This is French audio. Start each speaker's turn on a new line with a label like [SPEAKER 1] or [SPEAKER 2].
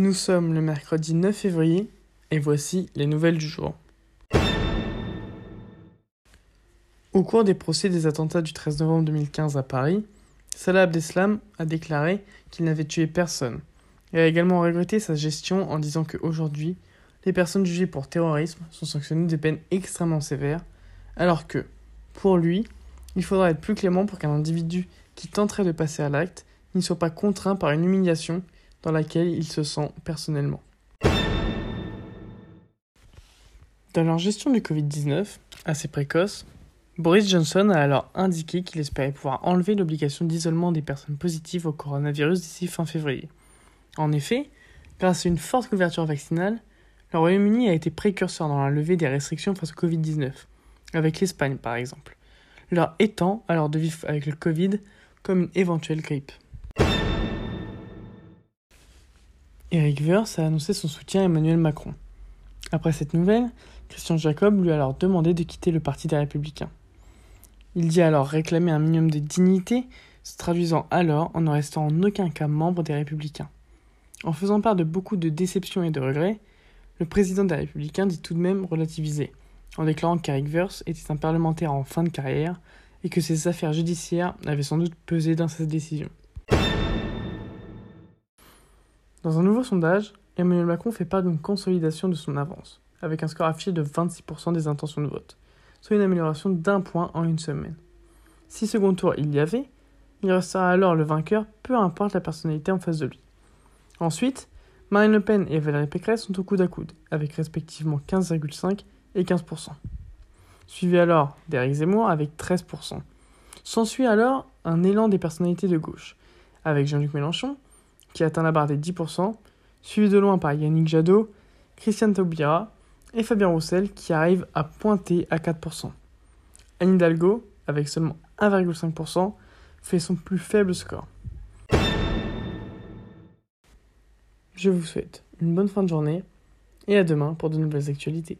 [SPEAKER 1] Nous sommes le mercredi 9 février et voici les nouvelles du jour. Au cours des procès des attentats du 13 novembre 2015 à Paris, Salah Abdeslam a déclaré qu'il n'avait tué personne et a également regretté sa gestion en disant qu'aujourd'hui, les personnes jugées pour terrorisme sont sanctionnées de peines extrêmement sévères, alors que, pour lui, il faudra être plus clément pour qu'un individu qui tenterait de passer à l'acte n'y soit pas contraint par une humiliation dans laquelle il se sent personnellement. Dans leur gestion du Covid-19, assez précoce, Boris Johnson a alors indiqué qu'il espérait pouvoir enlever l'obligation d'isolement des personnes positives au coronavirus d'ici fin février. En effet, grâce à une forte couverture vaccinale, le Royaume-Uni a été précurseur dans la levée des restrictions face au Covid-19, avec l'Espagne par exemple, leur étant alors de vivre avec le Covid comme une éventuelle grippe. Eric Woerth a annoncé son soutien à Emmanuel Macron. Après cette nouvelle, Christian Jacob lui a alors demandé de quitter le Parti des Républicains. Il dit alors réclamer un minimum de dignité, se traduisant alors en ne restant en aucun cas membre des Républicains. En faisant part de beaucoup de déceptions et de regrets, le président des Républicains dit tout de même relativiser, en déclarant qu'Eric Woerth était un parlementaire en fin de carrière et que ses affaires judiciaires avaient sans doute pesé dans sa décision. Dans un nouveau sondage, Emmanuel Macron fait part d'une consolidation de son avance, avec un score affiché de 26% des intentions de vote, soit une amélioration d'un point en une semaine. Si second tour il y avait, il restera alors le vainqueur, peu importe la personnalité en face de lui. Ensuite, Marine Le Pen et Valérie Pécresse sont au coude à coude, avec respectivement 15,5 et 15%. Suivi alors d'Éric Zemmour avec 13%. S'ensuit alors un élan des personnalités de gauche, avec Jean-Luc Mélenchon, qui atteint la barre des 10%, suivi de loin par Yannick Jadot, Christiane Taubira et Fabien Roussel qui arrive à pointer à 4%. Anne Hidalgo, avec seulement 1,5%, fait son plus faible score. Je vous souhaite une bonne fin de journée et à demain pour de nouvelles actualités.